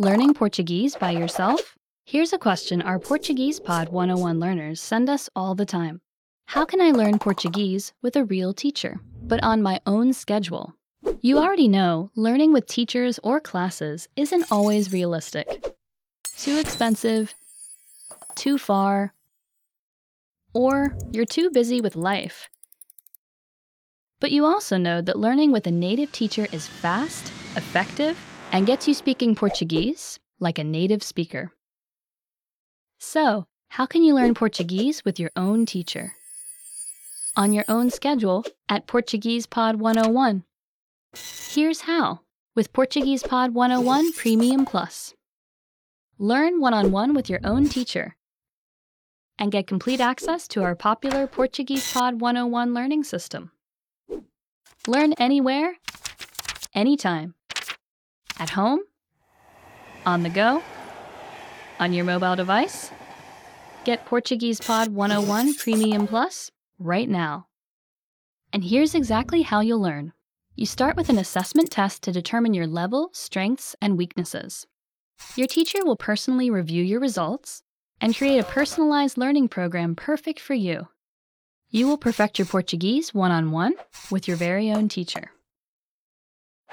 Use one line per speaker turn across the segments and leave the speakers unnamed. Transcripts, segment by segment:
Learning Portuguese by yourself? Here's a question our Portuguese Pod 101 learners send us all the time How can I learn Portuguese with a real teacher, but on my own schedule? You already know learning with teachers or classes isn't always realistic. Too expensive, too far, or you're too busy with life. But you also know that learning with a native teacher is fast, effective, and gets you speaking Portuguese like a native speaker. So, how can you learn Portuguese with your own teacher? On your own schedule at Portuguese Pod 101. Here's how with Portuguese Pod 101 Premium Plus. Learn one on one with your own teacher and get complete access to our popular Portuguese Pod 101 learning system. Learn anywhere, anytime at home, on the go, on your mobile device. Get Portuguese Pod 101 Premium Plus right now. And here's exactly how you'll learn. You start with an assessment test to determine your level, strengths, and weaknesses. Your teacher will personally review your results and create a personalized learning program perfect for you. You will perfect your Portuguese one on one with your very own teacher.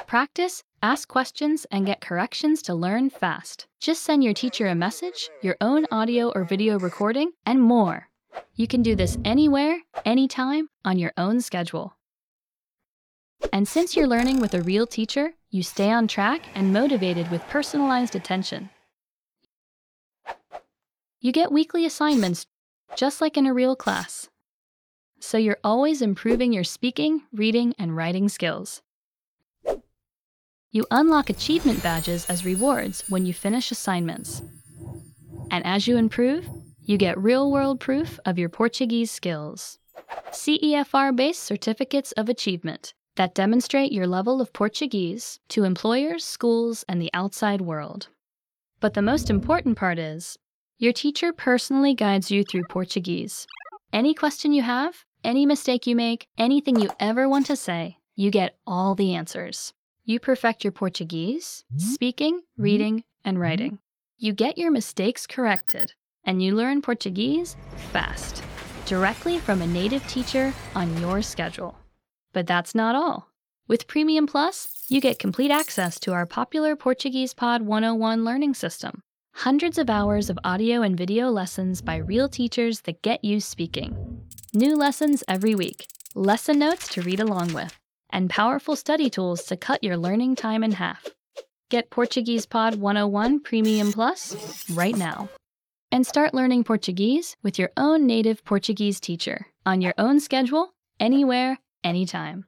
Practice, ask questions, and get corrections to learn fast. Just send your teacher a message, your own audio or video recording, and more. You can do this anywhere, anytime, on your own schedule. And since you're learning with a real teacher, you stay on track and motivated with personalized attention. You get weekly assignments, just like in a real class. So you're always improving your speaking, reading, and writing skills. You unlock achievement badges as rewards when you finish assignments. And as you improve, you get real world proof of your Portuguese skills. CEFR based certificates of achievement that demonstrate your level of Portuguese to employers, schools, and the outside world. But the most important part is your teacher personally guides you through Portuguese. Any question you have, any mistake you make, anything you ever want to say, you get all the answers. You perfect your Portuguese, mm-hmm. speaking, mm-hmm. reading, and mm-hmm. writing. You get your mistakes corrected, and you learn Portuguese fast, directly from a native teacher on your schedule. But that's not all. With Premium Plus, you get complete access to our popular Portuguese Pod 101 learning system. Hundreds of hours of audio and video lessons by real teachers that get you speaking. New lessons every week, lesson notes to read along with and powerful study tools to cut your learning time in half. Get Portuguese Pod 101 Premium Plus right now. And start learning Portuguese with your own native Portuguese teacher on your own schedule, anywhere, anytime.